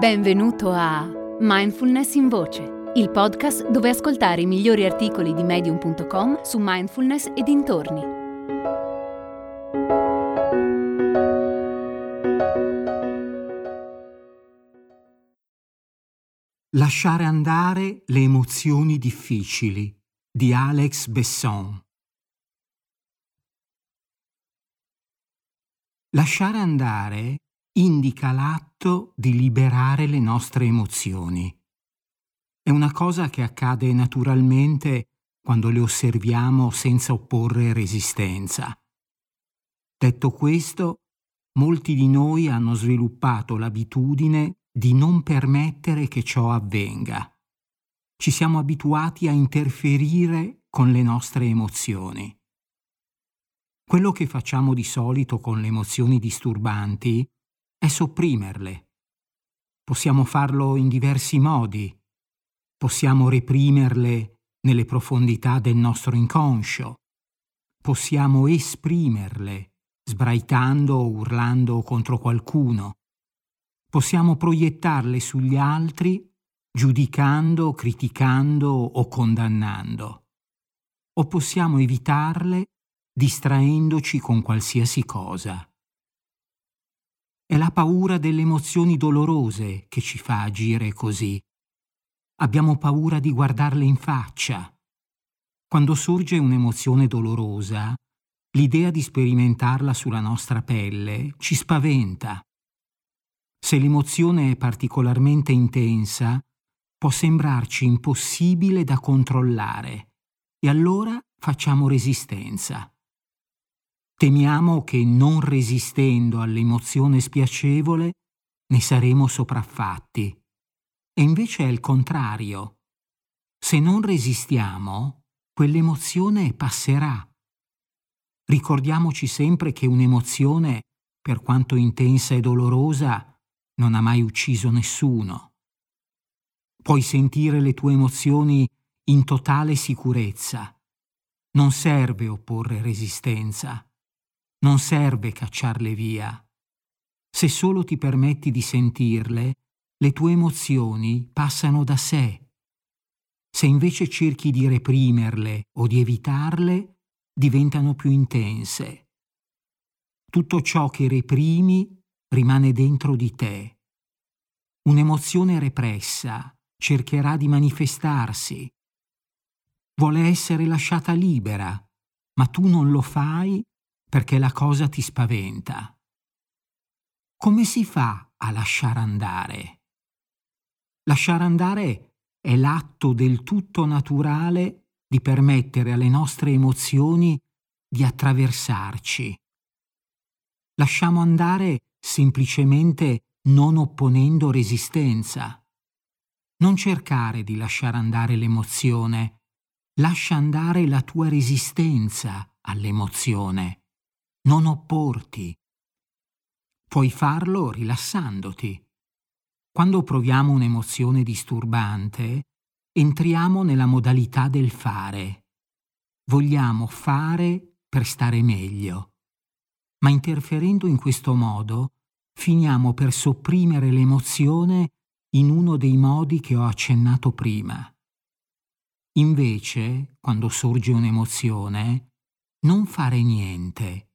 Benvenuto a Mindfulness in Voce, il podcast dove ascoltare i migliori articoli di medium.com su mindfulness e dintorni. Lasciare andare le emozioni difficili di Alex Besson. Lasciare andare indica l'atto di liberare le nostre emozioni. È una cosa che accade naturalmente quando le osserviamo senza opporre resistenza. Detto questo, molti di noi hanno sviluppato l'abitudine di non permettere che ciò avvenga. Ci siamo abituati a interferire con le nostre emozioni. Quello che facciamo di solito con le emozioni disturbanti è sopprimerle. Possiamo farlo in diversi modi. Possiamo reprimerle nelle profondità del nostro inconscio. Possiamo esprimerle, sbraitando o urlando contro qualcuno. Possiamo proiettarle sugli altri, giudicando, criticando o condannando. O possiamo evitarle distraendoci con qualsiasi cosa. È la paura delle emozioni dolorose che ci fa agire così. Abbiamo paura di guardarle in faccia. Quando sorge un'emozione dolorosa, l'idea di sperimentarla sulla nostra pelle ci spaventa. Se l'emozione è particolarmente intensa, può sembrarci impossibile da controllare e allora facciamo resistenza. Temiamo che non resistendo all'emozione spiacevole ne saremo sopraffatti. E invece è il contrario. Se non resistiamo, quell'emozione passerà. Ricordiamoci sempre che un'emozione, per quanto intensa e dolorosa, non ha mai ucciso nessuno. Puoi sentire le tue emozioni in totale sicurezza. Non serve opporre resistenza. Non serve cacciarle via. Se solo ti permetti di sentirle, le tue emozioni passano da sé. Se invece cerchi di reprimerle o di evitarle, diventano più intense. Tutto ciò che reprimi rimane dentro di te. Un'emozione repressa cercherà di manifestarsi. Vuole essere lasciata libera, ma tu non lo fai perché la cosa ti spaventa. Come si fa a lasciare andare? Lasciare andare è l'atto del tutto naturale di permettere alle nostre emozioni di attraversarci. Lasciamo andare semplicemente non opponendo resistenza. Non cercare di lasciare andare l'emozione, lascia andare la tua resistenza all'emozione non opporti. Puoi farlo rilassandoti. Quando proviamo un'emozione disturbante, entriamo nella modalità del fare. Vogliamo fare per stare meglio. Ma interferendo in questo modo, finiamo per sopprimere l'emozione in uno dei modi che ho accennato prima. Invece, quando sorge un'emozione, non fare niente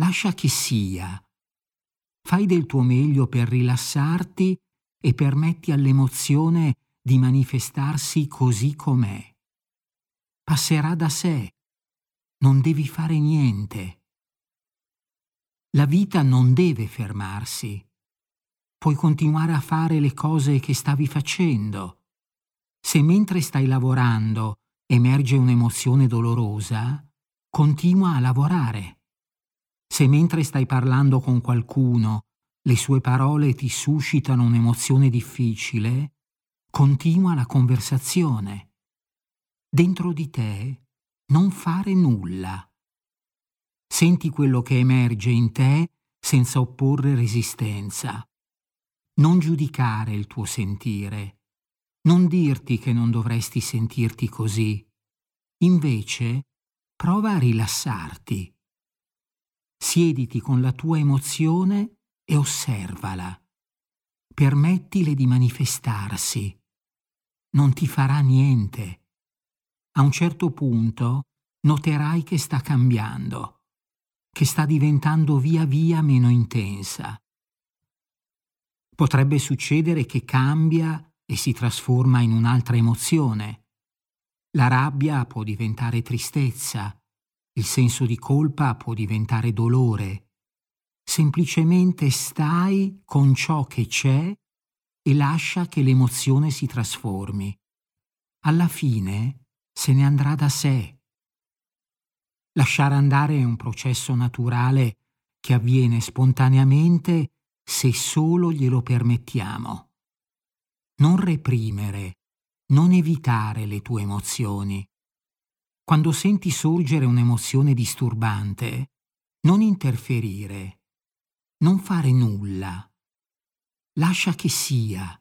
lascia che sia. Fai del tuo meglio per rilassarti e permetti all'emozione di manifestarsi così com'è. Passerà da sé. Non devi fare niente. La vita non deve fermarsi. Puoi continuare a fare le cose che stavi facendo. Se mentre stai lavorando emerge un'emozione dolorosa, continua a lavorare. Se mentre stai parlando con qualcuno le sue parole ti suscitano un'emozione difficile, continua la conversazione. Dentro di te non fare nulla. Senti quello che emerge in te senza opporre resistenza. Non giudicare il tuo sentire. Non dirti che non dovresti sentirti così. Invece, prova a rilassarti siediti con la tua emozione e osservala. permettile di manifestarsi. Non ti farà niente. A un certo punto noterai che sta cambiando, che sta diventando via via meno intensa. Potrebbe succedere che cambia e si trasforma in un'altra emozione. La rabbia può diventare tristezza, il senso di colpa può diventare dolore, semplicemente stai con ciò che c'è e lascia che l'emozione si trasformi. Alla fine se ne andrà da sé. Lasciare andare è un processo naturale che avviene spontaneamente se solo glielo permettiamo. Non reprimere, non evitare le tue emozioni. Quando senti sorgere un'emozione disturbante, non interferire, non fare nulla. Lascia che sia.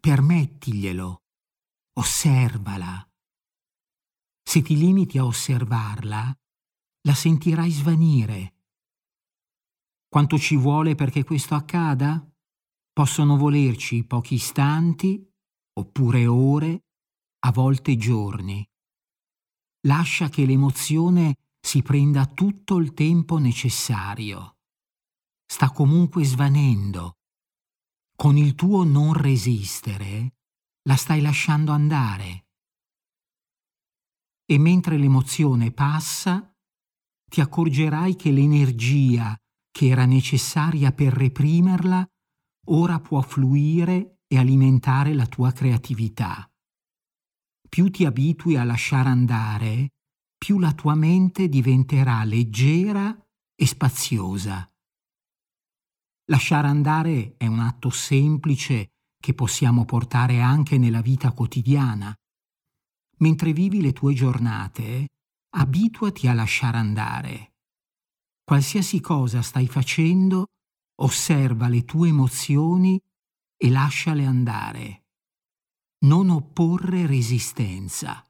Permettiglielo. Osservala. Se ti limiti a osservarla, la sentirai svanire. Quanto ci vuole perché questo accada? Possono volerci pochi istanti, oppure ore, a volte giorni. Lascia che l'emozione si prenda tutto il tempo necessario sta comunque svanendo. Con il tuo non resistere, la stai lasciando andare. E mentre l'emozione passa, ti accorgerai che l'energia che era necessaria per reprimerla ora può fluire e alimentare la tua creatività. Più ti abitui a lasciare andare, più la tua mente diventerà leggera e spaziosa. Lasciare andare è un atto semplice che possiamo portare anche nella vita quotidiana. Mentre vivi le tue giornate, abituati a lasciare andare. Qualsiasi cosa stai facendo, osserva le tue emozioni e lasciale andare. Non opporre resistenza.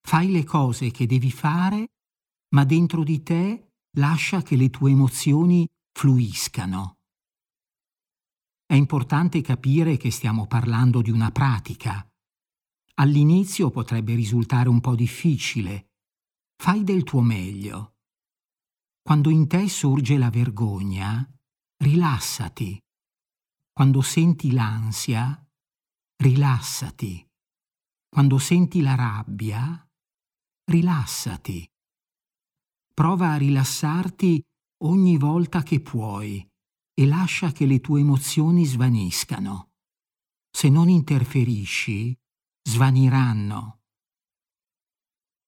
Fai le cose che devi fare, ma dentro di te lascia che le tue emozioni fluiscano. È importante capire che stiamo parlando di una pratica. All'inizio potrebbe risultare un po' difficile. Fai del tuo meglio. Quando in te sorge la vergogna, rilassati. Quando senti l'ansia, rilassati. Quando senti la rabbia, rilassati. Prova a rilassarti ogni volta che puoi e lascia che le tue emozioni svaniscano. Se non interferisci, svaniranno.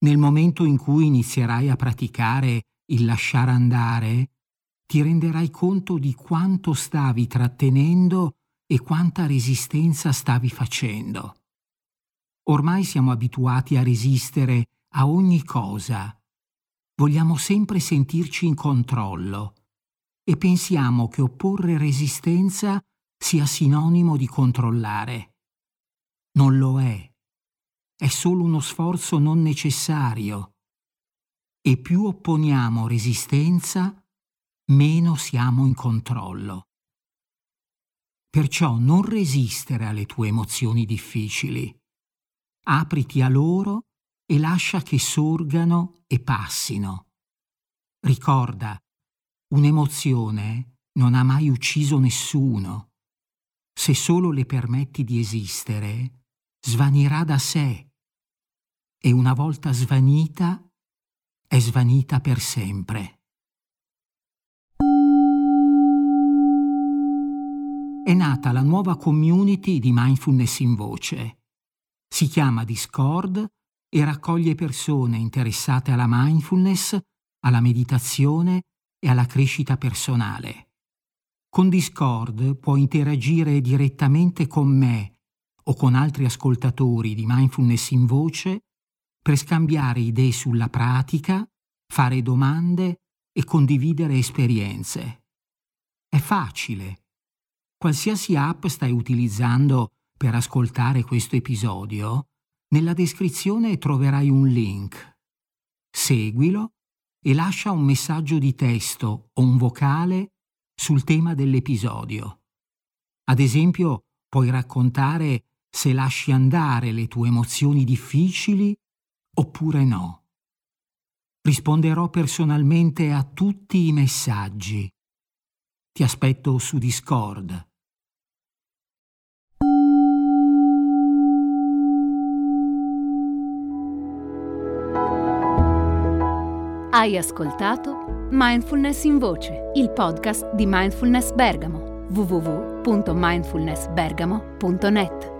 Nel momento in cui inizierai a praticare il lasciare andare, ti renderai conto di quanto stavi trattenendo e quanta resistenza stavi facendo. Ormai siamo abituati a resistere a ogni cosa vogliamo sempre sentirci in controllo e pensiamo che opporre resistenza sia sinonimo di controllare. Non lo è. È solo uno sforzo non necessario. E più opponiamo resistenza, meno siamo in controllo. Perciò non resistere alle tue emozioni difficili. Apriti a loro e lascia che sorgano e passino. Ricorda, un'emozione non ha mai ucciso nessuno. Se solo le permetti di esistere, svanirà da sé. E una volta svanita, è svanita per sempre. È nata la nuova community di mindfulness in voce. Si chiama Discord e raccoglie persone interessate alla mindfulness, alla meditazione e alla crescita personale. Con Discord puoi interagire direttamente con me o con altri ascoltatori di mindfulness in voce per scambiare idee sulla pratica, fare domande e condividere esperienze. È facile. Qualsiasi app stai utilizzando per ascoltare questo episodio, nella descrizione troverai un link. Seguilo e lascia un messaggio di testo o un vocale sul tema dell'episodio. Ad esempio, puoi raccontare se lasci andare le tue emozioni difficili oppure no. Risponderò personalmente a tutti i messaggi. Ti aspetto su Discord. Hai ascoltato Mindfulness in Voce, il podcast di Mindfulness Bergamo www.mindfulnessbergamo.net